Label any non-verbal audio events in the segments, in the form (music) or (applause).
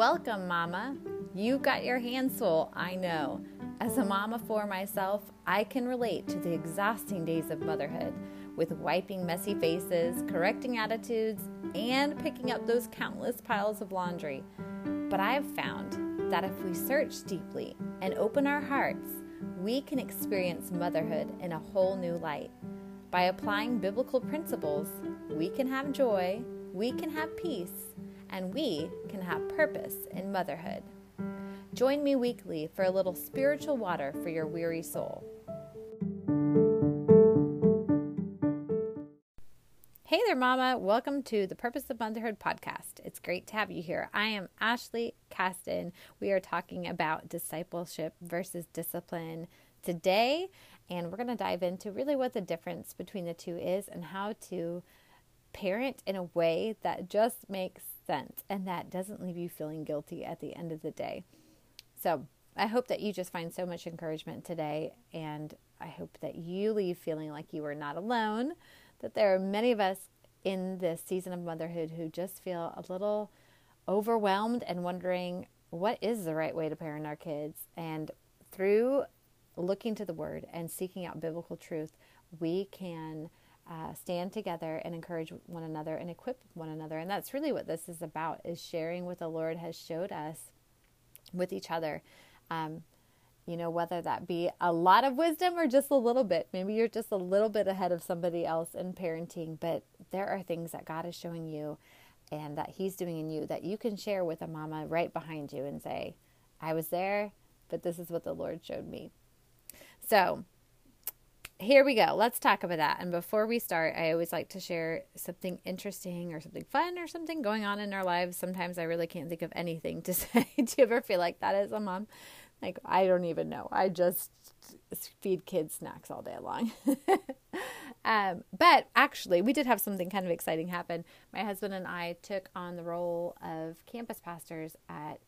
Welcome, Mama. You got your hands full, I know. As a mama for myself, I can relate to the exhausting days of motherhood with wiping messy faces, correcting attitudes, and picking up those countless piles of laundry. But I have found that if we search deeply and open our hearts, we can experience motherhood in a whole new light. By applying biblical principles, we can have joy, we can have peace, and we can have purpose in motherhood. Join me weekly for a little spiritual water for your weary soul. Hey there, Mama. Welcome to the Purpose of Motherhood podcast. It's great to have you here. I am Ashley Caston. We are talking about discipleship versus discipline today, and we're going to dive into really what the difference between the two is and how to parent in a way that just makes and that doesn't leave you feeling guilty at the end of the day. So, I hope that you just find so much encouragement today, and I hope that you leave feeling like you are not alone, that there are many of us in this season of motherhood who just feel a little overwhelmed and wondering what is the right way to parent our kids. And through looking to the Word and seeking out biblical truth, we can uh, stand together and encourage one another and equip one another. And that's really what this is about: is sharing what the Lord has showed us with each other. Um, you know, whether that be a lot of wisdom or just a little bit. Maybe you're just a little bit ahead of somebody else in parenting, but there are things that God is showing you and that He's doing in you that you can share with a mama right behind you and say, I was there, but this is what the Lord showed me. So, here we go. Let's talk about that. And before we start, I always like to share something interesting or something fun or something going on in our lives. Sometimes I really can't think of anything to (laughs) say. Do you ever feel like that as a mom? Like, I don't even know. I just feed kids snacks all day long. (laughs) um, but actually, we did have something kind of exciting happen. My husband and I took on the role of campus pastors at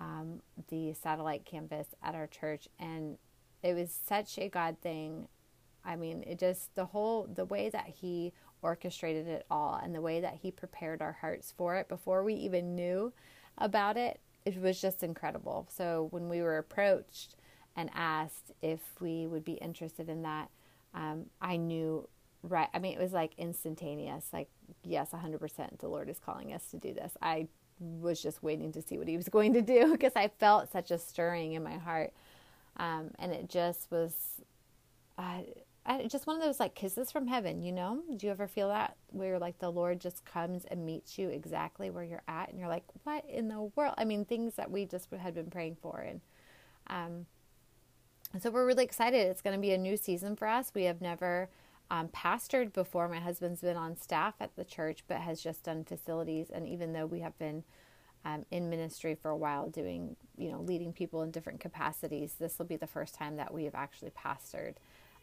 um, the satellite campus at our church, and it was such a God thing. I mean, it just the whole the way that he orchestrated it all and the way that he prepared our hearts for it before we even knew about it it was just incredible. So when we were approached and asked if we would be interested in that, um, I knew right. I mean, it was like instantaneous. Like, yes, 100%. The Lord is calling us to do this. I was just waiting to see what He was (laughs) going to do because I felt such a stirring in my heart, um, and it just was. Uh, just one of those like kisses from heaven, you know? Do you ever feel that where like the Lord just comes and meets you exactly where you're at and you're like, what in the world? I mean, things that we just had been praying for. And, um, so we're really excited. It's going to be a new season for us. We have never um, pastored before. My husband's been on staff at the church, but has just done facilities. And even though we have been um, in ministry for a while, doing, you know, leading people in different capacities, this will be the first time that we have actually pastored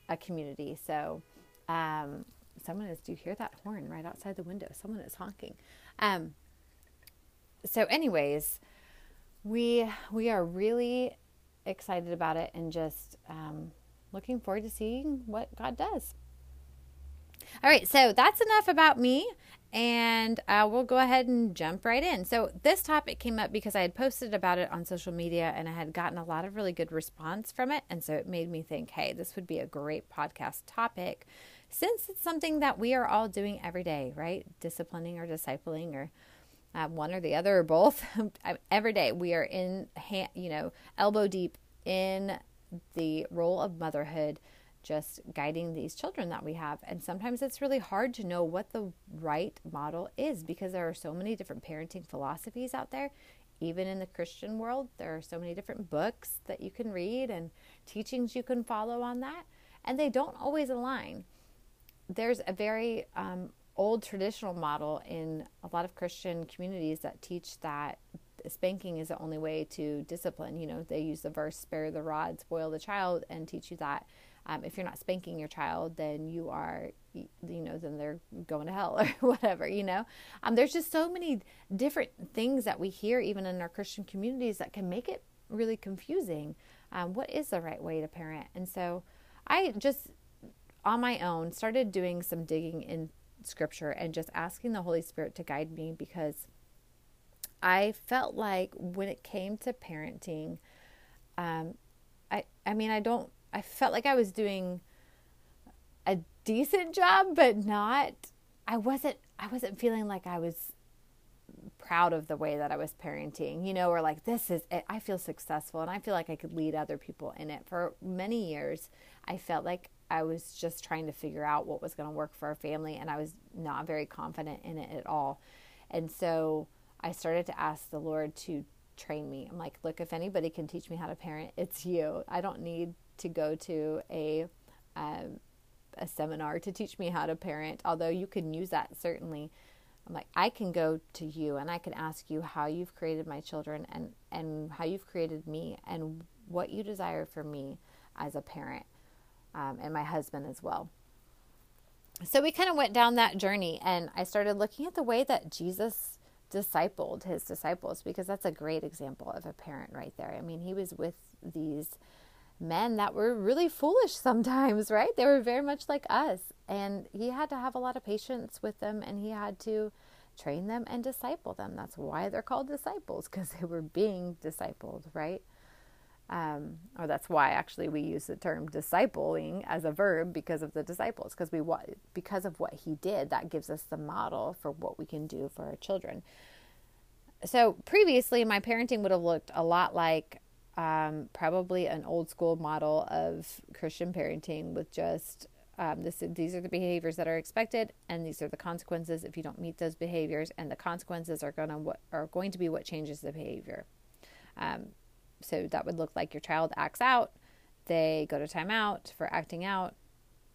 a community. So, um, someone is, do you hear that horn right outside the window? Someone is honking. Um, so, anyways, we we are really excited about it and just um, looking forward to seeing what God does. All right, so that's enough about me and uh, we'll go ahead and jump right in. So, this topic came up because I had posted about it on social media and I had gotten a lot of really good response from it. And so it made me think, hey, this would be a great podcast topic since it's something that we are all doing every day, right? Disciplining or discipling or uh, one or the other or both. (laughs) every day we are in, you know, elbow deep in the role of motherhood just guiding these children that we have. And sometimes it's really hard to know what the right model is because there are so many different parenting philosophies out there. Even in the Christian world, there are so many different books that you can read and teachings you can follow on that, and they don't always align. There's a very um, old traditional model in a lot of Christian communities that teach that spanking is the only way to discipline. You know, they use the verse, spare the rod, spoil the child, and teach you that um, if you're not spanking your child, then you are, you know, then they're going to hell (laughs) or whatever, you know. Um, there's just so many different things that we hear, even in our Christian communities, that can make it really confusing. Um, what is the right way to parent? And so I just, on my own, started doing some digging in scripture and just asking the Holy Spirit to guide me because I felt like when it came to parenting, um, I I mean I don't I felt like I was doing a decent job, but not. I wasn't. I wasn't feeling like I was proud of the way that I was parenting, you know, or like this is it. I feel successful and I feel like I could lead other people in it. For many years, I felt like I was just trying to figure out what was going to work for our family and I was not very confident in it at all. And so I started to ask the Lord to train me. I'm like, look, if anybody can teach me how to parent, it's you. I don't need to go to a um, a seminar to teach me how to parent, although you can use that certainly. I'm like, I can go to you and I can ask you how you've created my children and, and how you've created me and what you desire for me as a parent um, and my husband as well. So we kind of went down that journey and I started looking at the way that Jesus discipled his disciples because that's a great example of a parent right there. I mean, he was with these men that were really foolish (laughs) sometimes, right? They were very much like us. And he had to have a lot of patience with them and he had to train them and disciple them. That's why they're called disciples because they were being discipled, right? Um, or that's why actually we use the term discipling as a verb because of the disciples because we because of what he did that gives us the model for what we can do for our children so previously my parenting would have looked a lot like um, probably an old school model of Christian parenting with just um, this, these are the behaviors that are expected, and these are the consequences if you don't meet those behaviors, and the consequences are going to are going to be what changes the behavior. Um, so that would look like your child acts out, they go to timeout for acting out,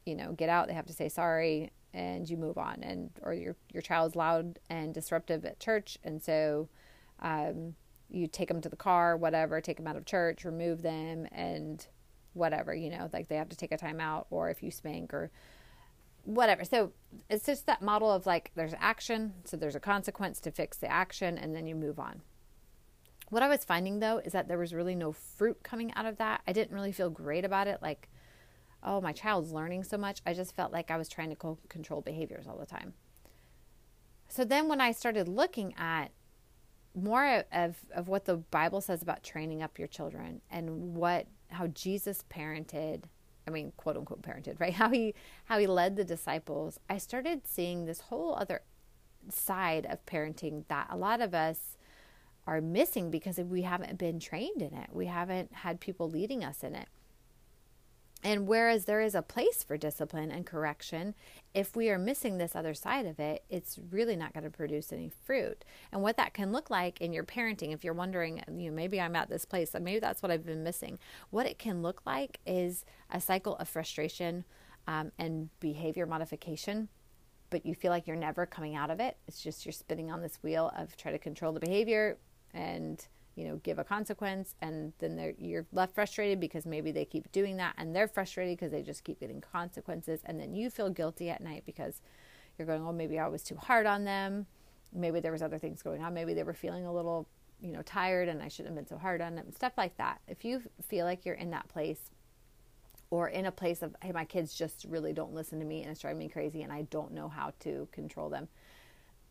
you know, get out, they have to say sorry, and you move on, and or your your child's loud and disruptive at church, and so um, you take them to the car, whatever, take them out of church, remove them, and whatever, you know, like they have to take a time out, or if you spank or whatever. So it's just that model of like there's action, so there's a consequence to fix the action, and then you move on. What I was finding though is that there was really no fruit coming out of that. I didn't really feel great about it. Like, oh, my child's learning so much. I just felt like I was trying to control behaviors all the time. So then when I started looking at more of, of what the Bible says about training up your children and what how Jesus parented I mean quote unquote parented, right? (laughs) How he how he led the disciples. I started seeing this whole other side of parenting that a lot of us are missing because we haven't been trained in it. We haven't had people leading us in it. And whereas there is a place for discipline and correction, if we are missing this other side of it, it's really not going to produce any fruit. And what that can look like in your parenting, if you're wondering, you know, maybe I'm at this place, maybe that's what I've been missing. What it can look like is a cycle of frustration um, and behavior modification, but you feel like you're never coming out of it. It's just you're spinning on this wheel of try to control the behavior and you know give a consequence and then they're, you're left frustrated because maybe they keep doing that and they're frustrated because they just keep getting consequences and then you feel guilty at night because you're going oh maybe i was too hard on them. Maybe there was other things going on. Maybe they were feeling a little you know tired and i shouldn't have been so hard on them stuff like that. If you feel like you're in that place or in a place of hey my kids just really don't listen to me and it's driving me crazy and i don't know how to control them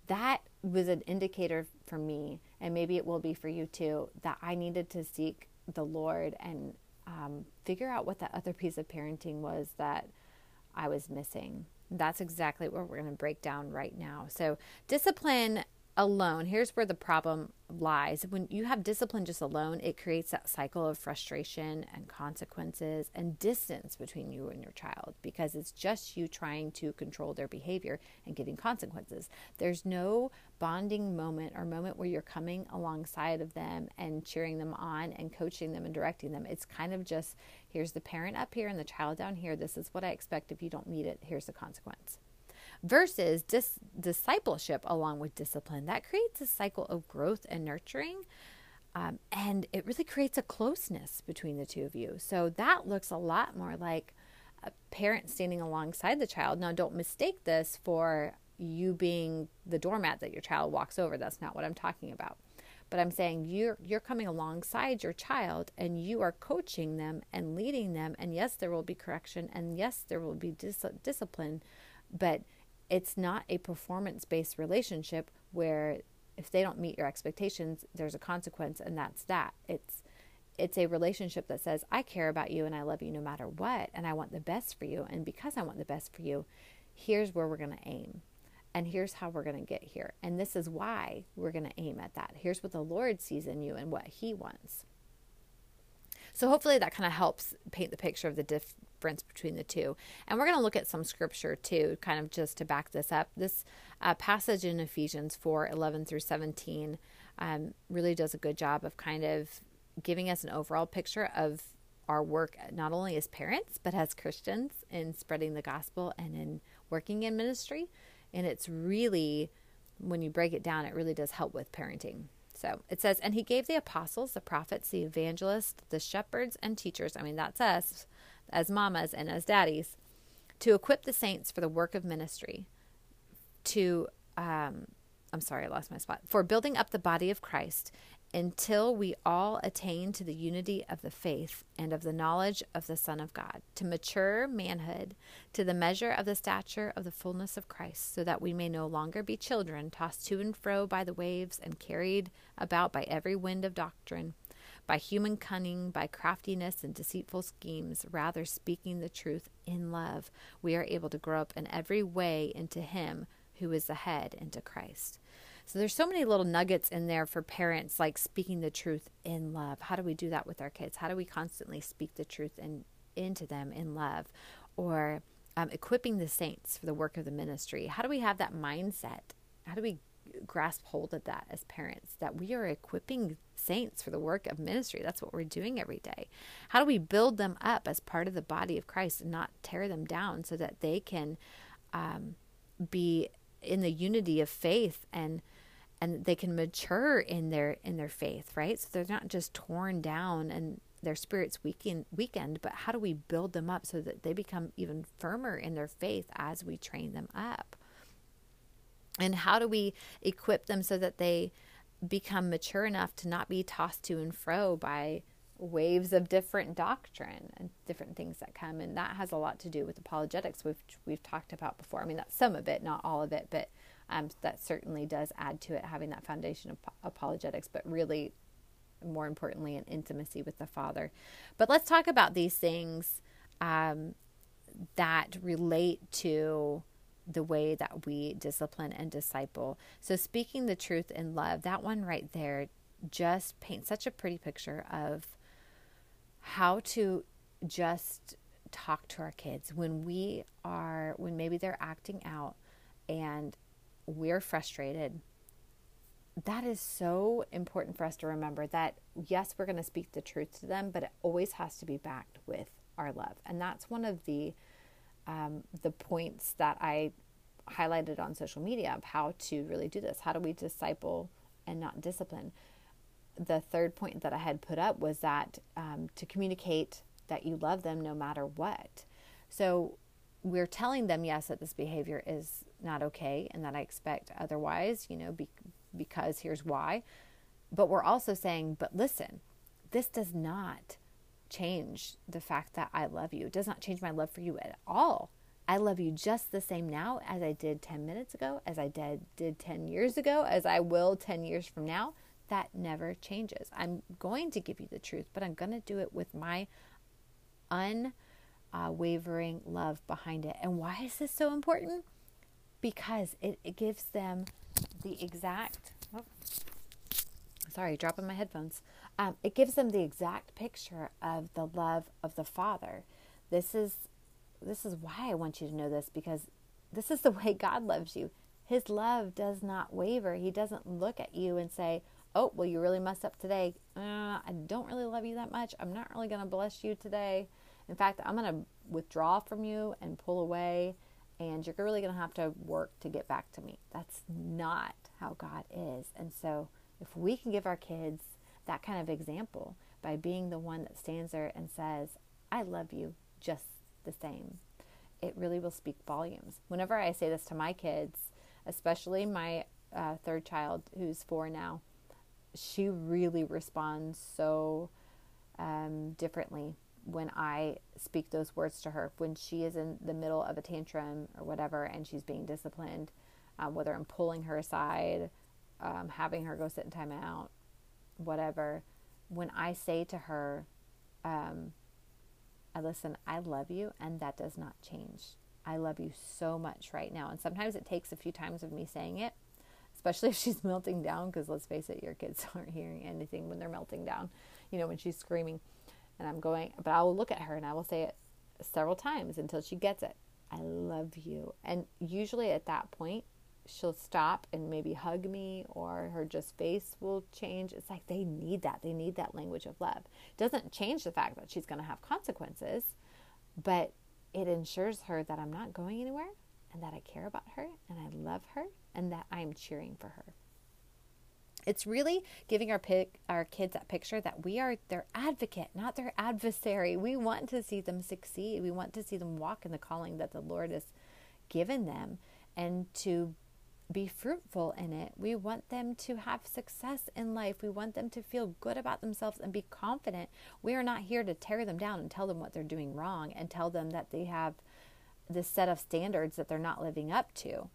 that was an indicator for me, and maybe it will be for you too, that I needed to seek the Lord and um, figure out what that other piece of parenting was that I was missing. That's exactly what we're going to break down right now. So, discipline alone, here's where the problem lies. When you have discipline just alone, it creates that cycle of frustration and consequences and distance between you and your child because it's just you trying to control their behavior and giving consequences. There's no bonding moment or moment where you're coming alongside of them and cheering them on and coaching them and directing them. It's kind of just here's the parent up here and the child down here. This is what I expect. If you don't meet it, here's the consequence versus dis- discipleship along with discipline. That creates a cycle of growth and nurturing. Um, and it really creates a closeness between the two of you. So that looks a lot more like a parent standing alongside the child. Now, don't mistake this for you being the doormat that your child walks over. That's not what I'm talking about. But I'm saying you're you're coming alongside your child and you are coaching them and leading them. And yes, there will be correction, and yes, there will be dis- discipline, but it's not a performance based relationship where if they don't meet your expectations, there's a consequence, and that's that. It's it's a relationship that says, I care about you and I love you no matter what, and I want the best for you. And because I want the best for you, here's where we're going to aim. And here's how we're going to get here. And this is why we're going to aim at that. Here's what the Lord sees in you and what He wants. So hopefully that kind of helps paint the picture of the difference between the two. And we're going to look at some scripture too, kind of just to back this up. This uh, passage in Ephesians 4 11 through 17 um, really does a good job of kind of giving us an overall picture of our work, not only as parents, but as Christians in spreading the gospel and in working in ministry. And it's really, when you break it down, it really does help with parenting. So it says, and he gave the apostles, the prophets, the evangelists, the shepherds, and teachers. I mean, that's us as mamas and as daddies to equip the saints for the work of ministry, to, um, I'm sorry, I lost my spot, for building up the body of Christ until we all attain to the unity of the faith and of the knowledge of the Son of God, to mature manhood, to the measure of the stature of the fullness of Christ, so that we may no longer be children, tossed to and fro by the waves and carried about by every wind of doctrine, by human cunning, by craftiness and deceitful schemes, rather speaking the truth in love, we are able to grow up in every way into Him who is the head, into Christ. So there's so many little nuggets in there for parents, like speaking the truth in love. How do we do that with our kids? How do we constantly speak the truth in, into them in love? Or um, equipping the saints for the work of the ministry. How do we have that mindset? How do we grasp hold of that as parents that we are equipping saints for the work of ministry. That's what we're doing every day. How do we build them up as part of the body of Christ and not tear them down so that they can um, be in the unity of faith and and they can mature in their in their faith, right? So they're not just torn down and their spirits weakened weakened, but how do we build them up so that they become even firmer in their faith as we train them up? And how do we equip them so that they become mature enough to not be tossed to and fro by waves of different doctrine and different things that come and that has a lot to do with apologetics we've we've talked about before. I mean that's some of it, not all of it, but um, that certainly does add to it having that foundation of apologetics, but really, more importantly, an intimacy with the Father. But let's talk about these things um, that relate to the way that we discipline and disciple. So, speaking the truth in love, that one right there just paints such a pretty picture of how to just talk to our kids when we are, when maybe they're acting out and we're frustrated, that is so important for us to remember that yes, we're going to speak the truth to them, but it always has to be backed with our love. And that's one of the um, the points that I highlighted on social media of how to really do this. How do we disciple and not discipline? The third point that I had put up was that um, to communicate that you love them no matter what. So we're telling them yes that this behavior is not okay and that I expect otherwise, you know, be, because here's why. But we're also saying, but listen, this does not change the fact that I love you. It does not change my love for you at all. I love you just the same now as I did 10 minutes ago, as I did, did 10 years ago, as I will 10 years from now. That never changes. I'm going to give you the truth, but I'm going to do it with my unwavering love behind it. And why is this so important? because it, it gives them the exact oh, sorry dropping my headphones um, it gives them the exact picture of the love of the father. This is this is why i want you to know this because this is the (laughs) way god loves you. His love does not waver. He doesn't look at you and say oh well you really messed up today. Uh, i don't really love you that much. I'm not really going to bless you today. In fact i'm going to withdraw from you and pull away and you're really going to have to work to get back to me. That's not how God is. And so, if we can give our kids that kind of example by being the one that stands there and says, I love you just the same, it really will speak volumes. Whenever I say this to my kids, especially my uh, third child who's four now, she really responds so um, differently when I speak those words to her, when she is in the middle of a tantrum or whatever and she's being disciplined, um, whether I'm pulling her aside um, having her go sit in timeout, whatever, when I say to her, um, I listen, I love you, and that does not change. I love you so much right now. And sometimes it takes a few times of me saying it, especially (laughs) if she's melting down, because let's face it, your kids (laughs) aren't hearing anything when they're melting down, you know, when she's screaming. And I'm going, but I will look at her and I will say it several times until she gets it. I love you. And usually at that point, she'll stop and maybe hug me or her just face will change. It's like they need that. They need that language of love. It doesn't change the fact that she's going to have consequences, but it ensures her that I'm not going anywhere and that I care about her and I love her and that I'm cheering for her. It's really giving our pic, our kids that picture that we are their advocate, not their adversary. We want to see them succeed. We want to see them walk in the calling that the Lord has given them and to be fruitful in it. We want them to have success in life. We want them to feel good about themselves and be confident. We are not here to tear them down and tell them what they're doing wrong and tell them that they have this set of standards that they're not living up to.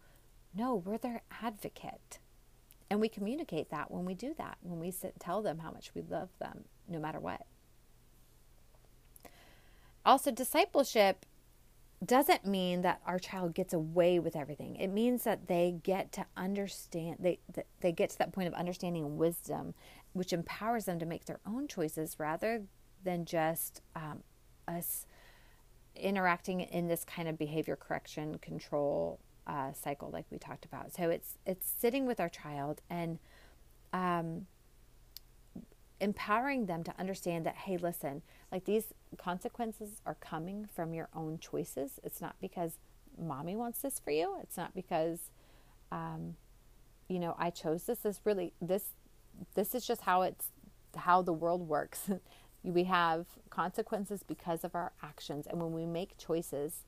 No, we're their advocate. And we communicate that when we do that, when we sit, tell them how much we love them, no matter what. Also, discipleship doesn't mean that our child gets away with everything. It means that they get to understand they they get to that point of understanding and wisdom, which empowers them to make their own choices rather than just um, us interacting in this kind of behavior correction control uh, cycle, like we talked about. So it's it's sitting with our child and um, empowering them to understand that hey, listen, like these consequences are coming from your own choices. It's not because mommy wants this for you. It's not because, um, you know, I chose this. This really this this is just how it's how the world works. (laughs) we have consequences because of our actions, and when we make choices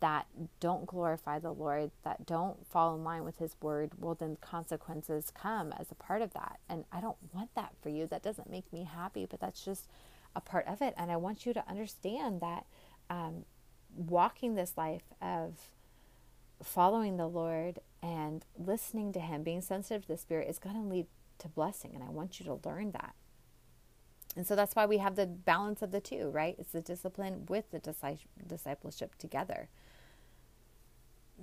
that don't glorify the Lord, that don't fall in line with His word, well, then consequences come as a part of that. And I don't want that for you. That doesn't make me happy, but that's just a part of it. And I want you to understand that um, walking this life of following the Lord and listening to Him, being sensitive to the Spirit, is going to lead to blessing. And I want you to learn that. And so that's why we have the balance of the two, right? It's the discipline with the discipleship together.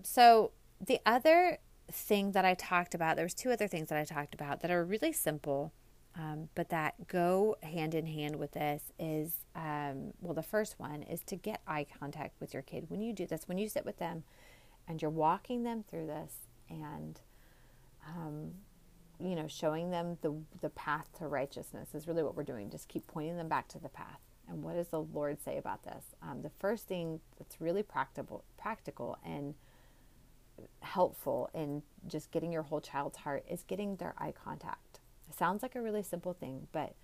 So the other thing that I talked about, there was two other things that I talked about that are really simple um, but that go hand in hand with this is um, well, the first one is to get eye contact with your kid. When you do this, when you sit with them and you're walking them through this and, um, you know, showing them the, the path to righteousness is really what we're doing. Just keep pointing them back to the path. And what does the Lord say about this? Um, the first thing that's really practical, practical and helpful in just getting your whole child's heart is getting their eye contact sounds like a really simple thing, but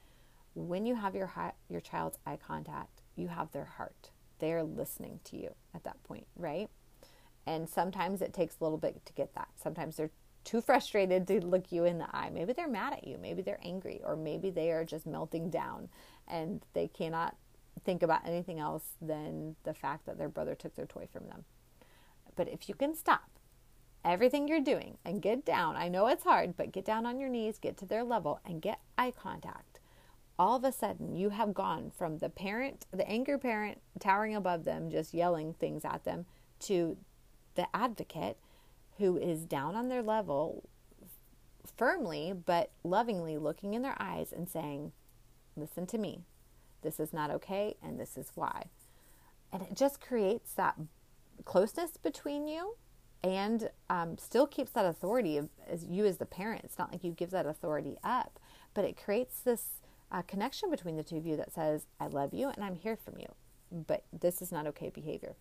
when you have your your child's eye contact, you have their heart. They're listening to you at that point, right? And sometimes it takes a little bit to get that. Sometimes they're too frustrated to look you in the eye. Maybe they're mad at you, maybe they're angry, or maybe they are just melting down and they cannot think about anything else than the fact that their brother took their toy from them. But if you can stop everything you're doing and get down. I know it's hard, but get down on your knees, get to their level, and get eye contact. All of a sudden, you have gone from the parent, the angry parent towering above them, just yelling things at them, to the advocate who is down on their level, firmly but lovingly looking in their eyes and saying, Listen to me. This is not okay, and this is why. And it just creates that closeness between you and um, still keeps that authority of, as you as the parent. It's not like you give that authority up, but it creates this uh, connection between the two of you that says, "I love you and I'm here for you," but this is not okay behavior.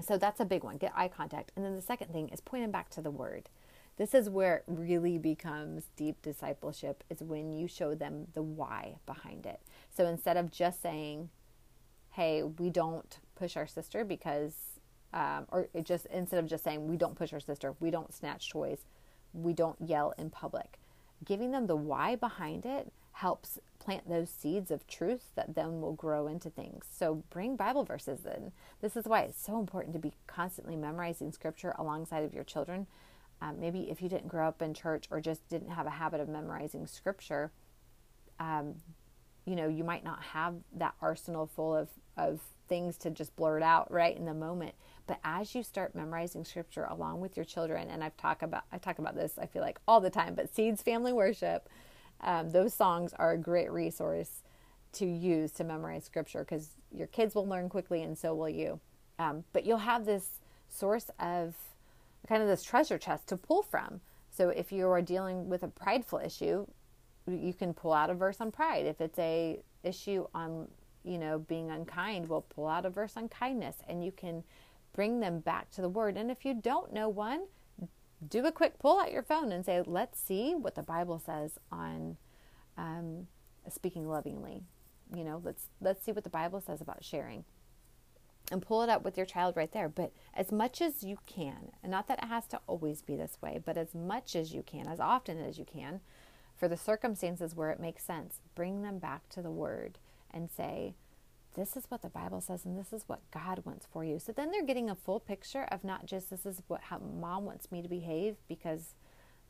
So that's a big one. Get eye contact, and then the second thing is pointing back to the word. This is where it really becomes deep discipleship. Is when you show them the why behind it. So instead of just saying, "Hey, we don't push our sister because um, or just instead of just saying we don't push our sister, we don't snatch toys, we don't yell in public. Giving them the why behind it helps plant those seeds of truth that then will grow into things. So bring Bible verses in. This is why it's so important to be constantly memorizing scripture alongside of your children. um, maybe if you didn't grow up in church or just didn't have a habit of memorizing scripture, um, you know, you might not have that arsenal full of, of things to just blurt out right in the moment. But as you start memorizing scripture along with your children, and I've talked about I talk about this I feel like all the time, but Seeds Family Worship, um, those songs are a great resource to use to memorize scripture because your kids will learn quickly and so will you. Um, but you'll have this source of kind of this treasure chest to pull from. So if you are dealing with a prideful issue, you can pull out a verse on pride. If it's a issue on, you know, being unkind, we'll pull out a verse on kindness and you can bring them back to the word. And if you don't know one, do a quick pull out your phone and say, let's see what the Bible says on um, speaking lovingly. You know, let's let's see what the Bible says about sharing and pull it up with your child right there. But as much as you can, and not that it has to always be this way, but as much as you can, as often as you can, for the circumstances where it makes sense, bring them back to the Word and say, This is what the Bible says, and this is what God wants for you. So then they're getting a full picture of not just this is what how mom wants me to behave because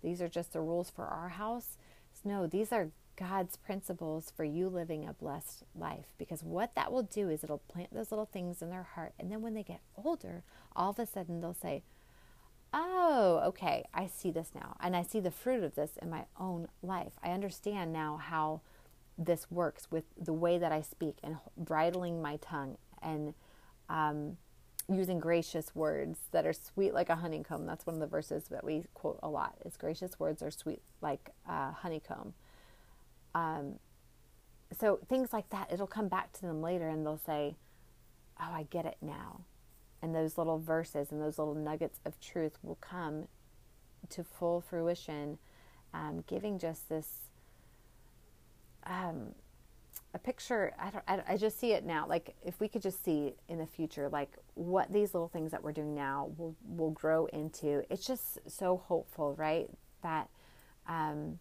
these are just the rules for our house. It's, No, these are God's principles for you living a blessed life. Because what that will do is it'll plant those little things in their heart. And then when they get older, all of a sudden they'll say, Oh, okay, I see this now. And I see the fruit of this in my own life. I understand now how this works with the way that I speak and bridling my tongue and um, using gracious words that are sweet like a honeycomb. That's one of the verses that we quote a lot. Is gracious words are sweet like uh, honeycomb. Um, so things like that, it'll come back to them later and they'll say, Oh, I get it now. And those little verses and those little nuggets of truth will come to full fruition, um, giving just this um, a picture. I don't. I, I just see it now. Like if we could just see in the future, like what these little things that we're doing now will will grow into. It's just so hopeful, right? That um,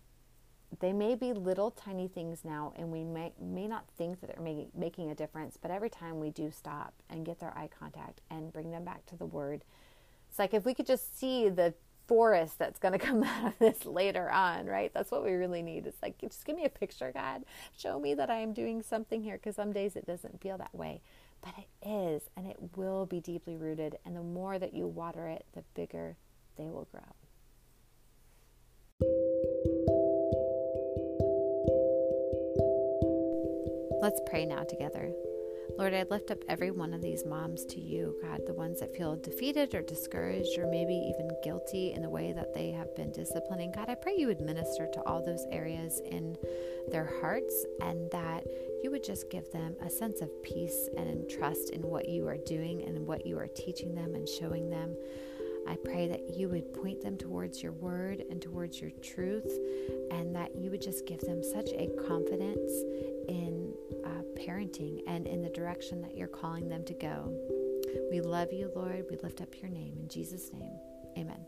they may be little tiny things now, and we may, may not think that they're making, making a difference, but every time we do stop and get their eye contact and bring them back to the Word, it's like if we could just see the forest that's going (laughs) to come out of this later on, right? That's what we really need. It's like, just give me a picture, God. Show me that I am doing something here, because some days it doesn't feel that way. But it is, and it will be deeply rooted. And the more that you water it, the bigger they will grow. Let's pray now together. Lord, I lift up every one of these moms to you, God, the ones that feel defeated or discouraged or maybe even guilty in the way that they have been disciplining. God, I pray you would minister to all those areas in their hearts and that you would just give them a sense of peace and trust in what you are doing and what you are teaching them and showing them. I pray that you would point them towards your word and towards your truth, and that you would just give them such a confidence in uh, parenting and in the direction that you're calling them to go. We love you, Lord. We lift up your name. In Jesus' name, amen.